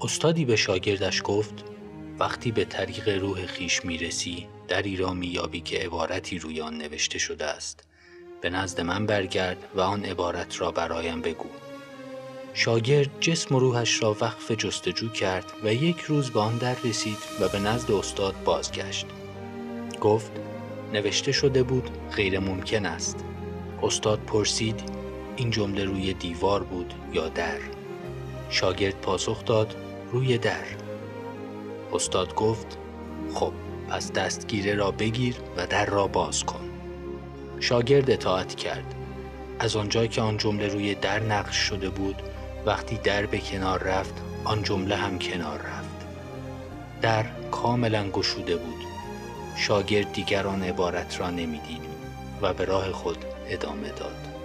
استادی به شاگردش گفت وقتی به طریق روح خیش می‌رسی دری را میابی که عبارتی روی آن نوشته شده است. به نزد من برگرد و آن عبارت را برایم بگو. شاگرد جسم و روحش را وقف جستجو کرد و یک روز به آن در رسید و به نزد استاد بازگشت. گفت نوشته شده بود غیر ممکن است. استاد پرسید این جمله روی دیوار بود یا در؟ شاگرد پاسخ داد روی در. استاد گفت خب پس دستگیره را بگیر و در را باز کن. شاگرد اطاعت کرد. از آنجا که آن جمله روی در نقش شده بود وقتی در به کنار رفت آن جمله هم کنار رفت. در کاملا گشوده بود. شاگرد دیگر آن عبارت را نمی‌دید و به راه خود ادامه داد.